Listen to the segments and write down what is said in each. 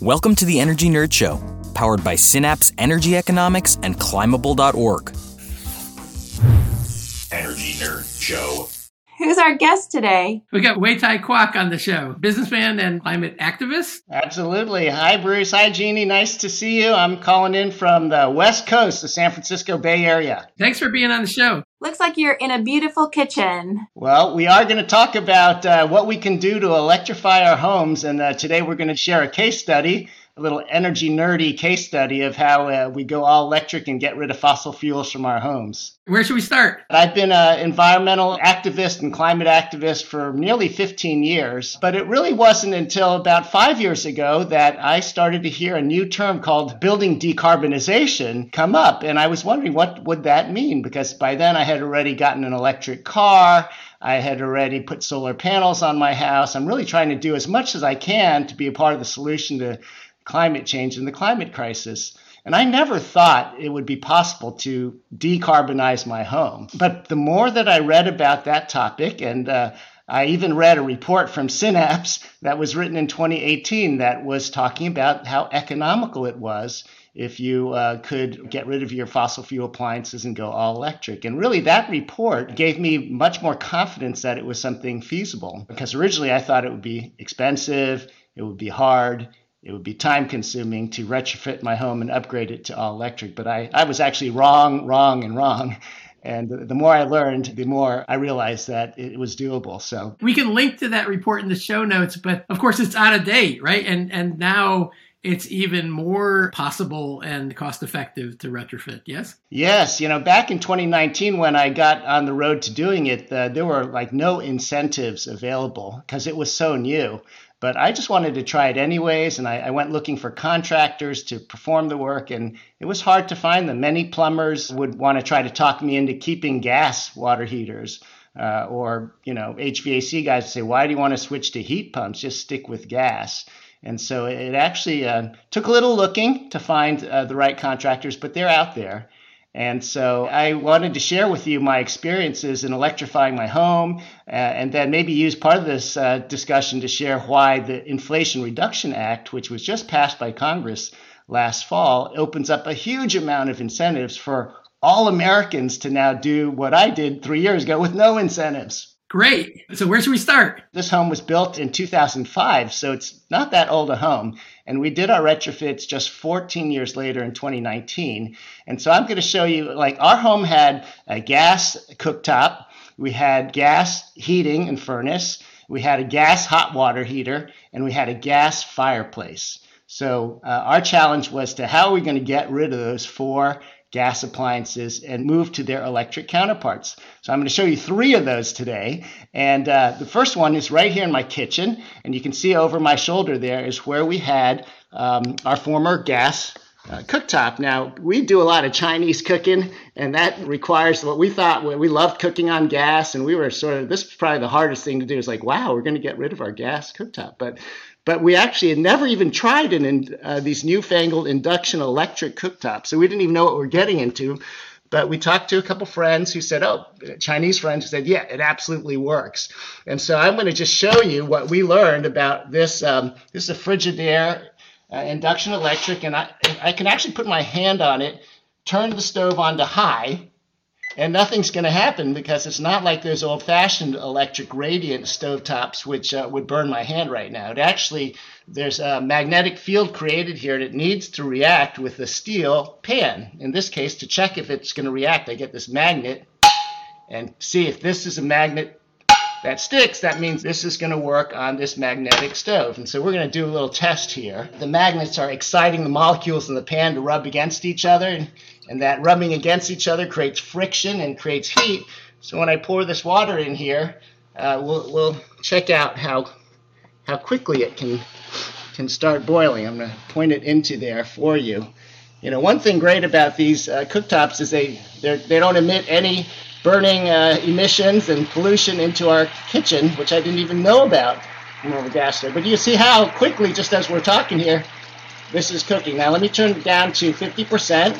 Welcome to the Energy Nerd Show, powered by Synapse Energy Economics and Climable.org. Energy Nerd Show. Who's our guest today? We got Wei Tai Kwok on the show, businessman and climate activist. Absolutely. Hi, Bruce. Hi, Jeannie. Nice to see you. I'm calling in from the West Coast, the San Francisco Bay Area. Thanks for being on the show. Looks like you're in a beautiful kitchen. Well, we are going to talk about uh, what we can do to electrify our homes, and uh, today we're going to share a case study a little energy nerdy case study of how uh, we go all electric and get rid of fossil fuels from our homes. Where should we start? I've been an environmental activist and climate activist for nearly 15 years, but it really wasn't until about five years ago that I started to hear a new term called building decarbonization come up. And I was wondering what would that mean? Because by then I had already gotten an electric car. I had already put solar panels on my house. I'm really trying to do as much as I can to be a part of the solution to climate change and the climate crisis. And I never thought it would be possible to decarbonize my home. But the more that I read about that topic, and uh, I even read a report from Synapse that was written in 2018 that was talking about how economical it was if you uh, could get rid of your fossil fuel appliances and go all electric. And really, that report gave me much more confidence that it was something feasible because originally I thought it would be expensive, it would be hard, it would be time consuming to retrofit my home and upgrade it to all electric. But I, I was actually wrong, wrong, and wrong. And the more I learned, the more I realized that it was doable. So we can link to that report in the show notes, but of course it's out of date, right? And and now it's even more possible and cost effective to retrofit. Yes. Yes. You know, back in 2019, when I got on the road to doing it, uh, there were like no incentives available because it was so new. But I just wanted to try it anyways, and I, I, went looking for contractors to perform the work, and it was hard to find them. Many plumbers would want to try to talk me into keeping gas water heaters. Uh, or you know HVAC guys say, why do you want to switch to heat pumps? Just stick with gas. And so it actually uh, took a little looking to find uh, the right contractors, but they're out there. And so I wanted to share with you my experiences in electrifying my home uh, and then maybe use part of this uh, discussion to share why the Inflation Reduction Act, which was just passed by Congress last fall, opens up a huge amount of incentives for all Americans to now do what I did three years ago with no incentives. Great. So where should we start? This home was built in 2005, so it's not that old a home. And we did our retrofits just 14 years later in 2019. And so I'm going to show you like our home had a gas cooktop, we had gas heating and furnace, we had a gas hot water heater, and we had a gas fireplace. So uh, our challenge was to how are we going to get rid of those four gas appliances and move to their electric counterparts. So I'm going to show you three of those today. And uh, the first one is right here in my kitchen. And you can see over my shoulder there is where we had um, our former gas uh, cooktop. Now, we do a lot of Chinese cooking, and that requires what we thought we loved cooking on gas. And we were sort of, this is probably the hardest thing to do is like, wow, we're going to get rid of our gas cooktop. But but we actually had never even tried in uh, these newfangled induction electric cooktops. So we didn't even know what we we're getting into. But we talked to a couple friends who said, oh, Chinese friends who said, yeah, it absolutely works. And so I'm going to just show you what we learned about this. Um, this is a Frigidaire uh, induction electric, and I, I can actually put my hand on it, turn the stove on to high, and nothing's going to happen because it's not like those old fashioned electric radiant stovetops, which uh, would burn my hand right now. It actually, there's a magnetic field created here and it needs to react with the steel pan. In this case, to check if it's going to react, I get this magnet and see if this is a magnet that sticks, that means this is going to work on this magnetic stove. And so we're going to do a little test here. The magnets are exciting the molecules in the pan to rub against each other. And that rubbing against each other creates friction and creates heat. So when I pour this water in here, uh, we'll, we'll check out how how quickly it can can start boiling. I'm going to point it into there for you. You know, one thing great about these uh, cooktops is they they don't emit any burning uh, emissions and pollution into our kitchen, which I didn't even know about from the gas stove. But you see how quickly, just as we're talking here, this is cooking. Now let me turn it down to 50 percent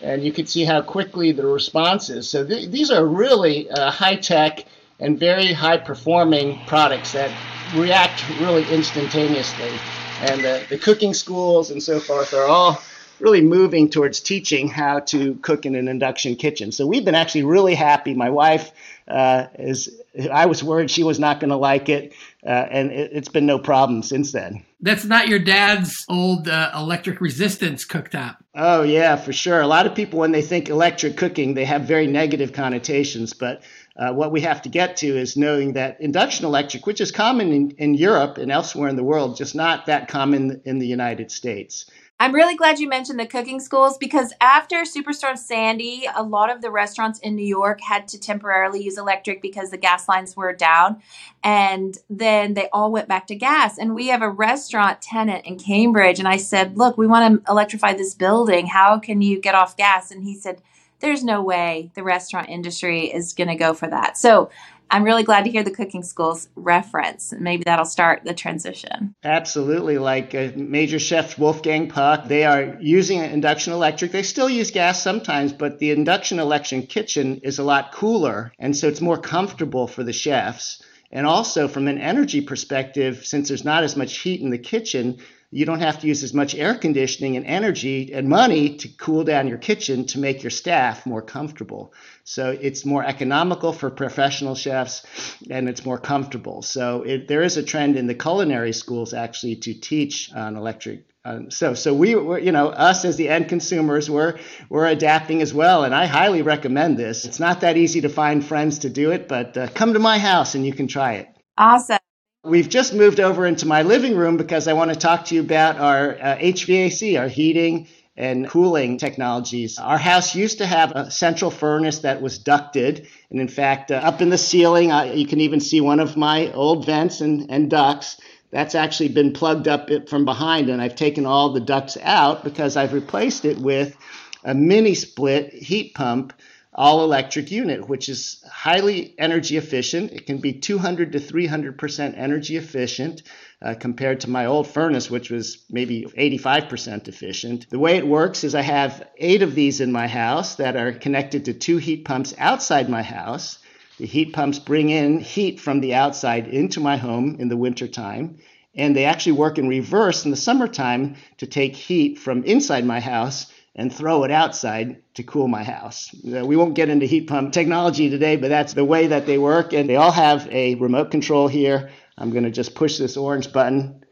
and you can see how quickly the response is. So th- these are really uh, high tech and very high performing products that react really instantaneously. And the cooking schools and so forth are all really moving towards teaching how to cook in an induction kitchen. So we've been actually really happy. My wife uh, is, I was worried she was not going to like it, uh, and it, has been no problem since then. That's not your dad's old uh, electric resistance cooktop. Oh, yeah, for sure. A lot of people, when they think electric cooking, they have very negative connotations, but uh, what we have to get to is knowing that induction electric, which is common in, in Europe and elsewhere in the world, just not that common in the United States. I'm really glad you mentioned the cooking schools because after Superstorm Sandy, a lot of the restaurants in New York had to temporarily use electric because the gas lines were down. And then they all went back to gas. And we have a restaurant tenant in Cambridge. And I said, Look, we want to electrify this building. How can you get off gas? And he said, There's no way the restaurant industry is going to go for that. So I'm really glad to hear the cooking schools reference. Maybe that'll start the transition. Absolutely. Like uh, Major Chef Wolfgang Puck, they are using induction electric. They still use gas sometimes, but the induction electric kitchen is a lot cooler. And so it's more comfortable for the chefs. And also, from an energy perspective, since there's not as much heat in the kitchen, you don't have to use as much air conditioning and energy and money to cool down your kitchen to make your staff more comfortable. So it's more economical for professional chefs and it's more comfortable. So it, there is a trend in the culinary schools actually to teach on electric. Um, so so we were, you know, us as the end consumers, we're, we're adapting as well. And I highly recommend this. It's not that easy to find friends to do it, but uh, come to my house and you can try it. Awesome. We've just moved over into my living room because I want to talk to you about our uh, HVAC, our heating and cooling technologies. Our house used to have a central furnace that was ducted. And in fact, uh, up in the ceiling, uh, you can even see one of my old vents and, and ducts. That's actually been plugged up from behind, and I've taken all the ducts out because I've replaced it with a mini split heat pump all electric unit, which is highly energy efficient. It can be 200 to 300% energy efficient uh, compared to my old furnace, which was maybe 85% efficient. The way it works is I have eight of these in my house that are connected to two heat pumps outside my house. The heat pumps bring in heat from the outside into my home in the wintertime. And they actually work in reverse in the summertime to take heat from inside my house and throw it outside to cool my house. We won't get into heat pump technology today, but that's the way that they work. And they all have a remote control here. I'm going to just push this orange button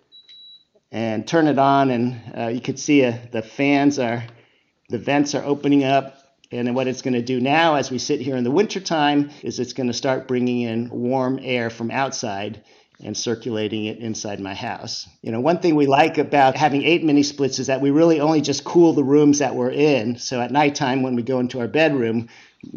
and turn it on, and uh, you can see uh, the fans are, the vents are opening up. And what it's going to do now, as we sit here in the wintertime, is it's going to start bringing in warm air from outside and circulating it inside my house. You know, one thing we like about having eight mini splits is that we really only just cool the rooms that we're in. So at nighttime, when we go into our bedroom,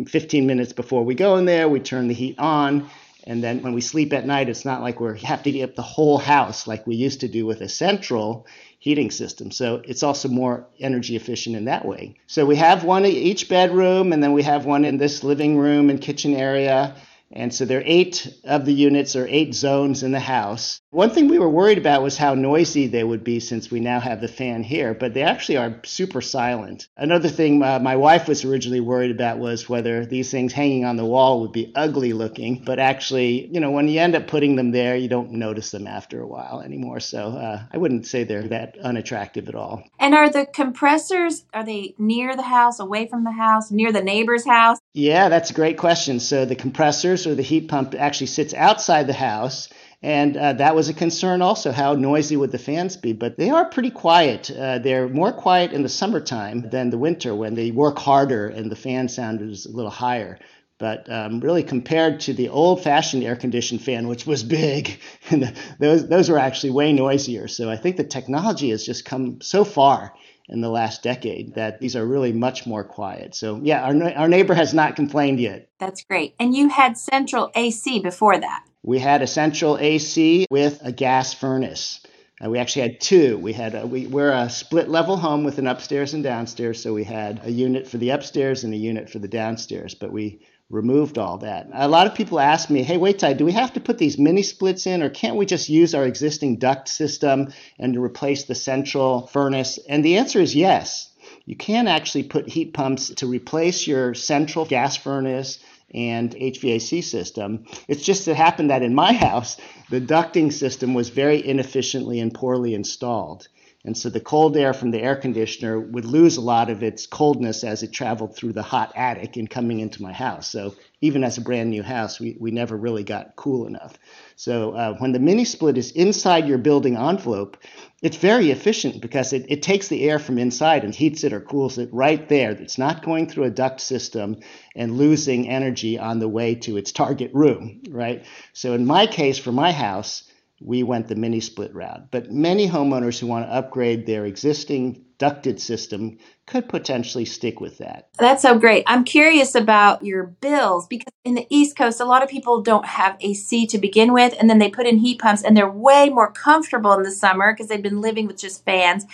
15 minutes before we go in there, we turn the heat on. And then when we sleep at night, it's not like we have to heat up the whole house like we used to do with a central heating system. So it's also more energy efficient in that way. So we have one in each bedroom, and then we have one in this living room and kitchen area. And so there are eight of the units or eight zones in the house. One thing we were worried about was how noisy they would be since we now have the fan here, but they actually are super silent. Another thing uh, my wife was originally worried about was whether these things hanging on the wall would be ugly looking, but actually, you know, when you end up putting them there, you don't notice them after a while anymore. So uh, I wouldn't say they're that unattractive at all. And are the compressors, are they near the house, away from the house, near the neighbor's house? Yeah, that's a great question. So the compressors or the heat pump actually sits outside the house and uh, that was a concern also. How noisy would the fans be? But they are pretty quiet. Uh, they're more quiet in the summertime than the winter when they work harder and the fan sound is a little higher. But um, really, compared to the old-fashioned air-conditioned fan, which was big, and those those were actually way noisier. So I think the technology has just come so far in the last decade that these are really much more quiet. So yeah, our our neighbor has not complained yet. That's great. And you had central AC before that. We had a central AC with a gas furnace. Uh, we actually had two. We had a, we, we're a split level home with an upstairs and downstairs, so we had a unit for the upstairs and a unit for the downstairs. But we removed all that. A lot of people ask me, "Hey, Wei Tai, do we have to put these mini splits in, or can't we just use our existing duct system and replace the central furnace?" And the answer is yes. You can actually put heat pumps to replace your central gas furnace and HVAC system. It's just it happened that in my house, the ducting system was very inefficiently and poorly installed. And so the cold air from the air conditioner would lose a lot of its coldness as it traveled through the hot attic and coming into my house. So even as a brand new house, we, we never really got cool enough. So uh, when the mini split is inside your building envelope, it's very efficient because it, it takes the air from inside and heats it or cools it right there. It's not going through a duct system and losing energy on the way to its target room, right? So in my case, for my house, we went the mini split route. But many homeowners who want to upgrade their existing ducted system could potentially stick with that. That's so great. I'm curious about your bills because in the East Coast, a lot of people don't have AC to begin with, and then they put in heat pumps and they're way more comfortable in the summer because they've been living with just fans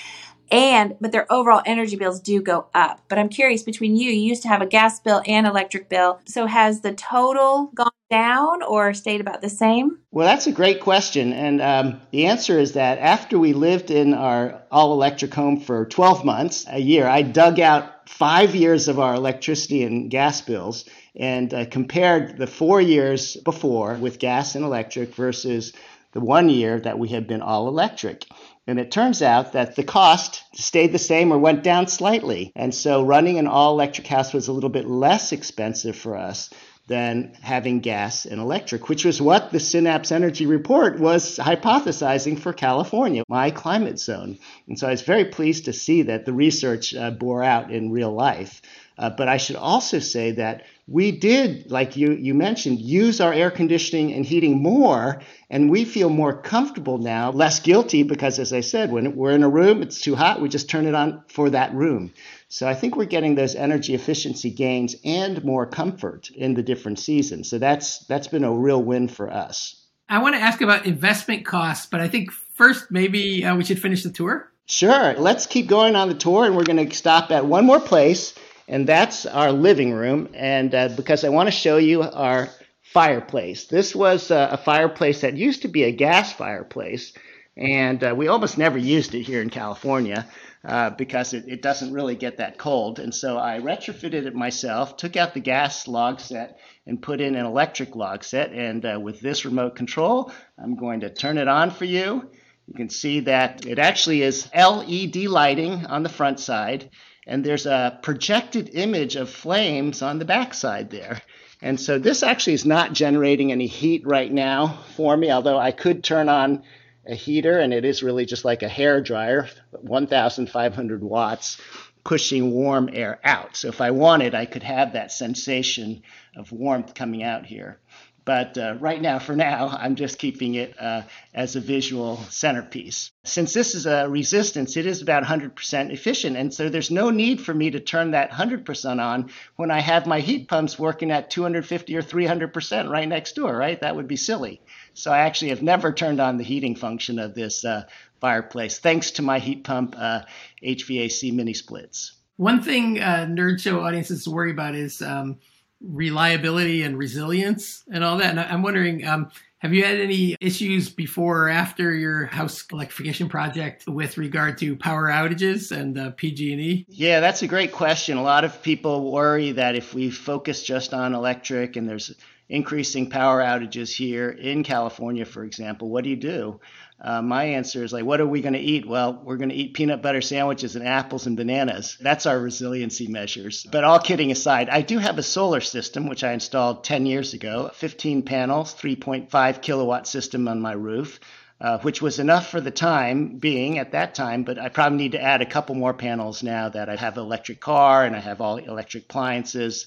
and but their overall energy bills do go up. But I'm curious between you, you used to have a gas bill and electric bill. So has the total gone down or stayed about the same? Well, that's a great question. And um, the answer is that after we lived in our all electric home for 12 months, a year, I dug out five years of our electricity and gas bills and uh, compared the four years before with gas and electric versus the one year that we had been all electric. And it turns out that the cost stayed the same or went down slightly. And so running an all electric house was a little bit less expensive for us than having gas and electric, which was what the Synapse Energy Report was hypothesizing for California, my climate zone. And so I was very pleased to see that the research uh, bore out in real life. Uh, but I should also say that we did, like you, you mentioned, use our air conditioning and heating more, and we feel more comfortable now, less guilty, because as I said, when we're in a room, it's too hot, we just turn it on for that room. So I think we're getting those energy efficiency gains and more comfort in the different seasons. So that's that's been a real win for us. I want to ask about investment costs, but I think first maybe uh, we should finish the tour. Sure. Let's keep going on the tour, and we're going to stop at one more place and that's our living room. And uh, because I want to show you our fireplace. This was uh, a fireplace that used to be a gas fireplace, and uh, we almost never used it here in California. Uh, because it, it, doesn't really get that cold. And so I retrofitted it myself, took out the gas log set, and put in an electric log set. And uh, with this remote control, I'm going to turn it on for you. You can see that it actually is LED lighting on the front side and there's a projected image of flames on the backside there. And so this actually is not generating any heat right now for me, although I could turn on a heater and it is really just like a hair dryer, 1,500 watts, pushing warm air out. So if I wanted, I could have that sensation of warmth coming out here. But uh, right now, for now, I'm just keeping it uh, as a visual centerpiece. Since this is a resistance, it is about 100% efficient. And so there's no need for me to turn that 100% on when I have my heat pumps working at 250 or 300% right next door, right? That would be silly. So I actually have never turned on the heating function of this uh, fireplace, thanks to my heat pump HVAC uh, mini splits. One thing uh, Nerd Show audiences worry about is um, reliability and resilience and all that. And I'm wondering, um, have you had any issues before or after your house electrification project with regard to power outages and uh, PG&E? Yeah, that's a great question. A lot of people worry that if we focus just on electric and there's increasing power outages here in California, for example, what do you do? Uh, my answer is like, what are we going to eat? Well, we're going to eat peanut butter sandwiches and apples and bananas. That's our resiliency measures. But all kidding aside, I do have a solar system, which I installed 10 years ago 15 panels, 3.5 kilowatt system on my roof. Uh, which was enough for the time being at that time, but I probably need to add a couple more panels now that I have an electric car and I have all electric appliances.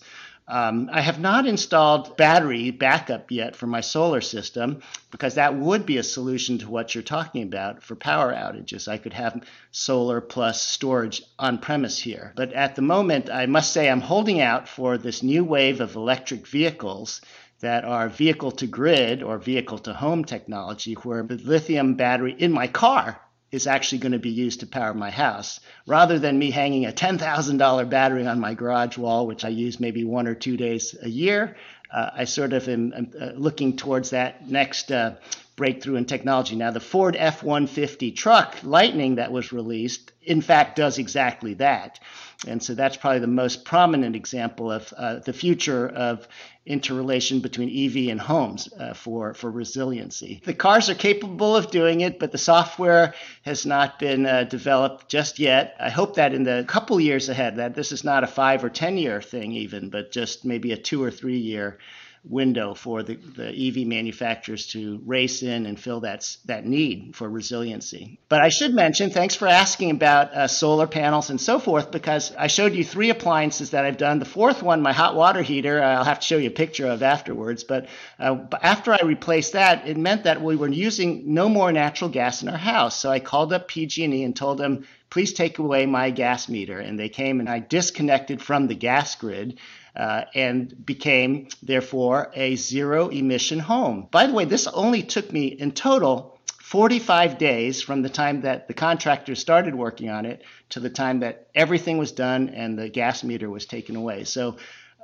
Um, I have not installed battery backup yet for my solar system because that would be a solution to what you're talking about for power outages. I could have solar plus storage on premise here. But at the moment, I must say I'm holding out for this new wave of electric vehicles that are vehicle to grid or vehicle to home technology, where the lithium battery in my car is actually going to be used to power my house rather than me hanging a $10,000 battery on my garage wall, which I use maybe one or two days a year. Uh, I sort of am, am uh, looking towards that next uh, breakthrough in technology. Now, the Ford F 150 truck, Lightning, that was released, in fact, does exactly that. And so that's probably the most prominent example of uh, the future of interrelation between EV and homes uh, for, for resiliency. The cars are capable of doing it, but the software has not been uh, developed just yet. I hope that in the couple years ahead, that this is not a five or 10 year thing even, but just maybe a two or three year window for the, the EV manufacturers to race in and fill that, that need for resiliency. But I should mention, thanks for asking about uh, solar panels and so forth, because I showed you three appliances that I've done. The fourth one, my hot water heater, I'll have to show you a picture of afterwards. But uh, after I replaced that, it meant that we were using no more natural gas in our house. So I called up PG&E and told them, please take away my gas meter. And they came and I disconnected from the gas grid uh, and became, therefore, a zero emission home. By the way, this only took me in total 45 days from the time that the contractor started working on it to the time that everything was done and the gas meter was taken away. So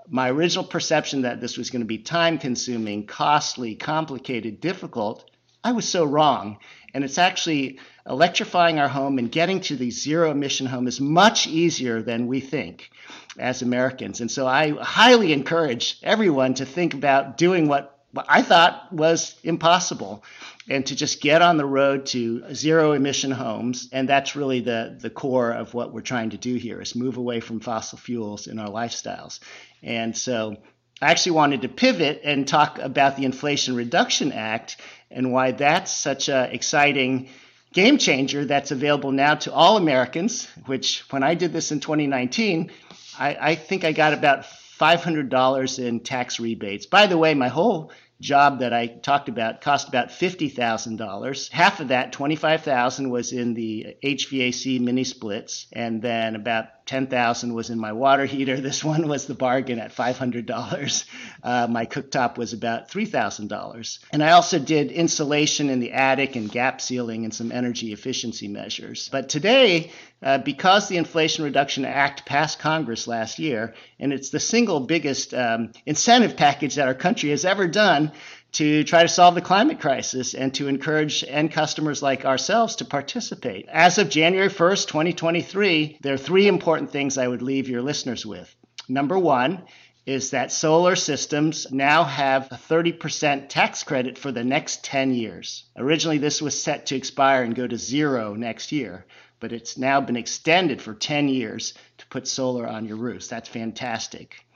my original perception that this was going to be time consuming, costly, complicated, difficult, I was so wrong. And it's actually electrifying our home and getting to the zero emission home is much easier than we think as Americans. And so I highly encourage everyone to think about doing what I thought was impossible and to just get on the road to zero emission homes. And that's really the, the core of what we're trying to do here is move away from fossil fuels in our lifestyles. And so I actually wanted to pivot and talk about the Inflation Reduction Act and why that's such an exciting game changer that's available now to all Americans, which when I did this in 2019, I, I think I got about $500 in tax rebates. By the way, my whole job that I talked about cost about $50,000. Half of that, 25,000 was in the HVAC mini splits and then about 10,000 was in my water heater. This one was the bargain at $500. Uh, my cooktop was about $3,000. And I also did insulation in the attic and gap sealing and some energy efficiency measures. But today, uh, because the Inflation Reduction Act passed Congress last year, and it's the single biggest um, incentive package that our country has ever done to try to solve the climate crisis and to encourage end customers like ourselves to participate. As of January 1st, 2023, there are three important things I would leave your listeners with. Number one, is that solar systems now have a 30% tax credit for the next 10 years. Originally, this was set to expire and go to zero next year, but it's now been extended for 10 years to put solar on your roofs. That's fantastic.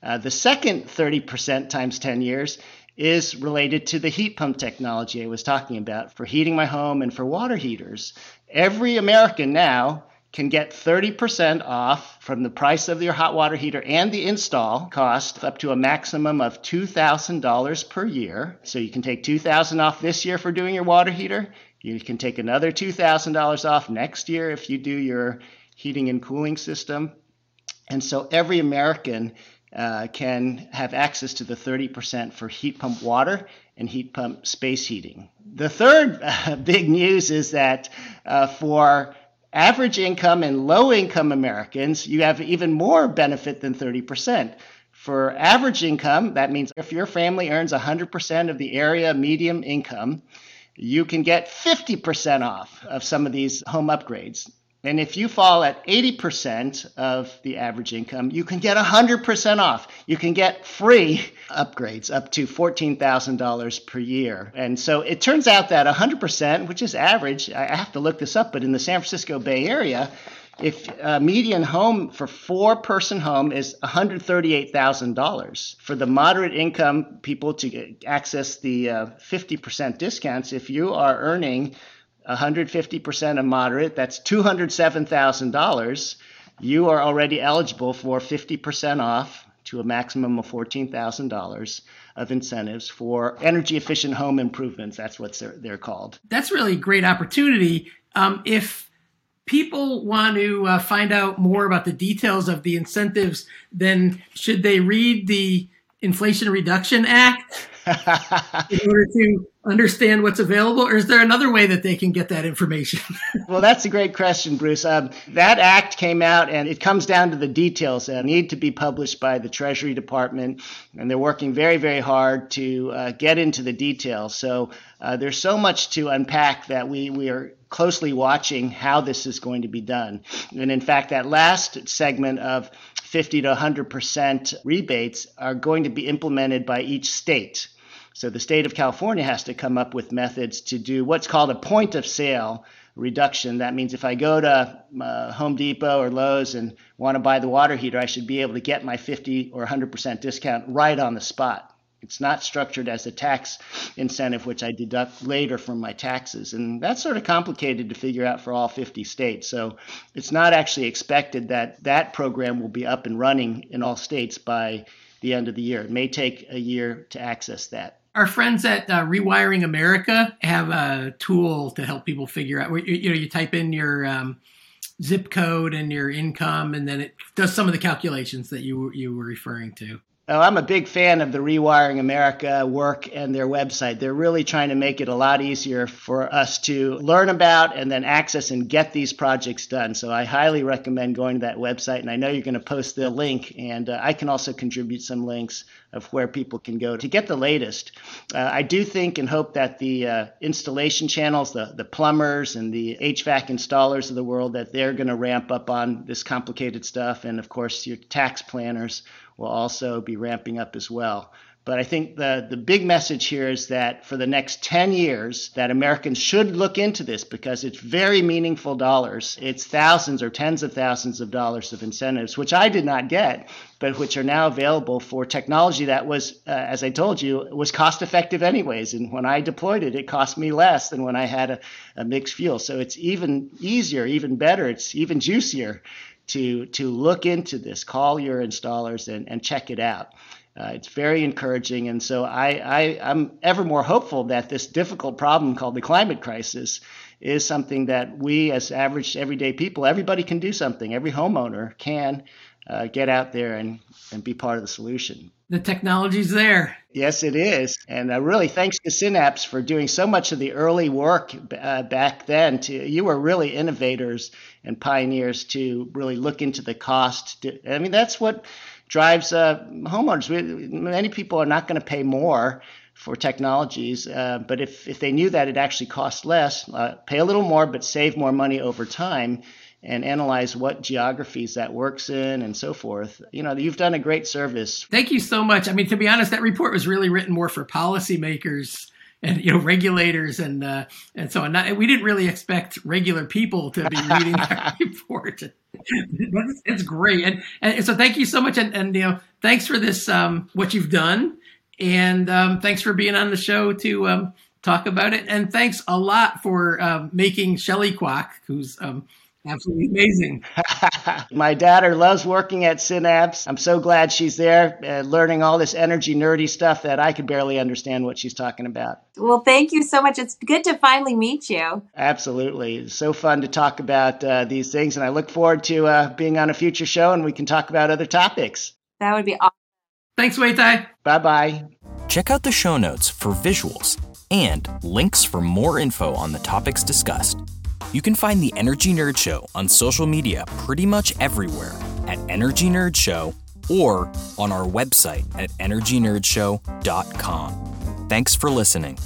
Uh, the second 30% times 10 years is related to the heat pump technology I was talking about for heating my home and for water heaters. Every American now can get 30% off from the price of your hot water heater and the install cost up to a maximum of $2,000 per year. So you can take 2,000 off this year for doing your water heater. You can take another $2,000 off next year if you do your heating and cooling system. And so every American uh, can have access to the 30% for heat pump water and heat pump space heating. The third uh, big news is that uh, for average income and low income Americans, you have even more benefit than 30%. For average income, that means if your family earns 100% of the area median income, you can get 50% off of some of these home upgrades. And if you fall at 80% of the average income, you can get 100% off. You can get free upgrades up to $14,000 per year. And so it turns out that 100%, which is average, I have to look this up, but in the San Francisco Bay Area, if a median home for four person home is $138,000 for the moderate income people to access the uh, 50% discounts if you are earning 150% of moderate, that's $207,000. You are already eligible for 50% off to a maximum of $14,000 of incentives for energy efficient home improvements. That's what they're, they're called. That's really a great opportunity. Um, if people want to uh, find out more about the details of the incentives, then should they read the Inflation Reduction Act in order to understand what's available, or is there another way that they can get that information? well, that's a great question, Bruce. Um, that act came out, and it comes down to the details that need to be published by the Treasury Department, and they're working very, very hard to uh, get into the details. So uh, there's so much to unpack that we we are closely watching how this is going to be done. And in fact, that last segment of 50 to 100% rebates are going to be implemented by each state. So the state of California has to come up with methods to do what's called a point of sale reduction. That means if I go to uh, Home Depot or Lowe's and want to buy the water heater, I should be able to get my 50 or 100% discount right on the spot. It's not structured as a tax incentive, which I deduct later from my taxes. And that's sort of complicated to figure out for all 50 states. So it's not actually expected that that program will be up and running in all states by the end of the year. It may take a year to access that. Our friends at uh, Rewiring America have a tool to help people figure out. You, you know, you type in your um, zip code and your income, and then it does some of the calculations that you you were referring to. Oh, I'm a big fan of the Rewiring America work and their website. They're really trying to make it a lot easier for us to learn about and then access and get these projects done. So I highly recommend going to that website. And I know you're going to post the link, and uh, I can also contribute some links of where people can go to get the latest. Uh, I do think and hope that the uh, installation channels, the, the plumbers and the HVAC installers of the world, that they're going to ramp up on this complicated stuff. And of course, your tax planners will also be ramping up as well. But I think the, the big message here is that for the next 10 years, that Americans should look into this because it's very meaningful dollars. It's thousands or tens of thousands of dollars of incentives, which I did not get, but which are now available for technology that was, uh, as I told you, was cost effective anyways. And when I deployed it, it cost me less than when I had a, a mixed fuel. So it's even easier, even better, it's even juicier to to look into this, call your installers and, and check it out. Uh, it's very encouraging, and so I, I I'm ever more hopeful that this difficult problem called the climate crisis is something that we as average everyday people, everybody can do something. Every homeowner can uh, get out there and, and be part of the solution. The technology's there. Yes, it is. And uh, really, thanks to Synapse for doing so much of the early work uh, back then. To, you were really innovators and pioneers to really look into the cost. To, I mean, that's what drives uh, homeowners. We, many people are not going to pay more for technologies, uh, but if, if they knew that it actually costs less, uh, pay a little more, but save more money over time and analyze what geographies that works in and so forth. You know, you've done a great service. Thank you so much. I mean, to be honest, that report was really written more for policymakers and you know regulators and uh, and so on. Not, we didn't really expect regular people to be reading that report. it's, it's, great, and, and so thank you so much, and, and you know thanks for this um, what you've done, and um, thanks for being on the show to um, talk about it, and thanks a lot for uh, making Shelly Kwok, who's um, Absolutely amazing. My daughter loves working at Synapse. I'm so glad she's there, uh, learning all this energy nerdy stuff that I could barely understand what she's talking about. Well, thank you so much. It's good to finally meet you. Absolutely. It's so fun to talk about uh, these things, and I look forward to uh, being on a future show and we can talk about other topics. That would be awesome. Thanks, Wei Tai. Bye bye. Check out the show notes for visuals and links for more info on the topics discussed. You can find the Energy Nerd Show on social media pretty much everywhere at Energy Nerd Show or on our website at energynerdshow.com. Thanks for listening.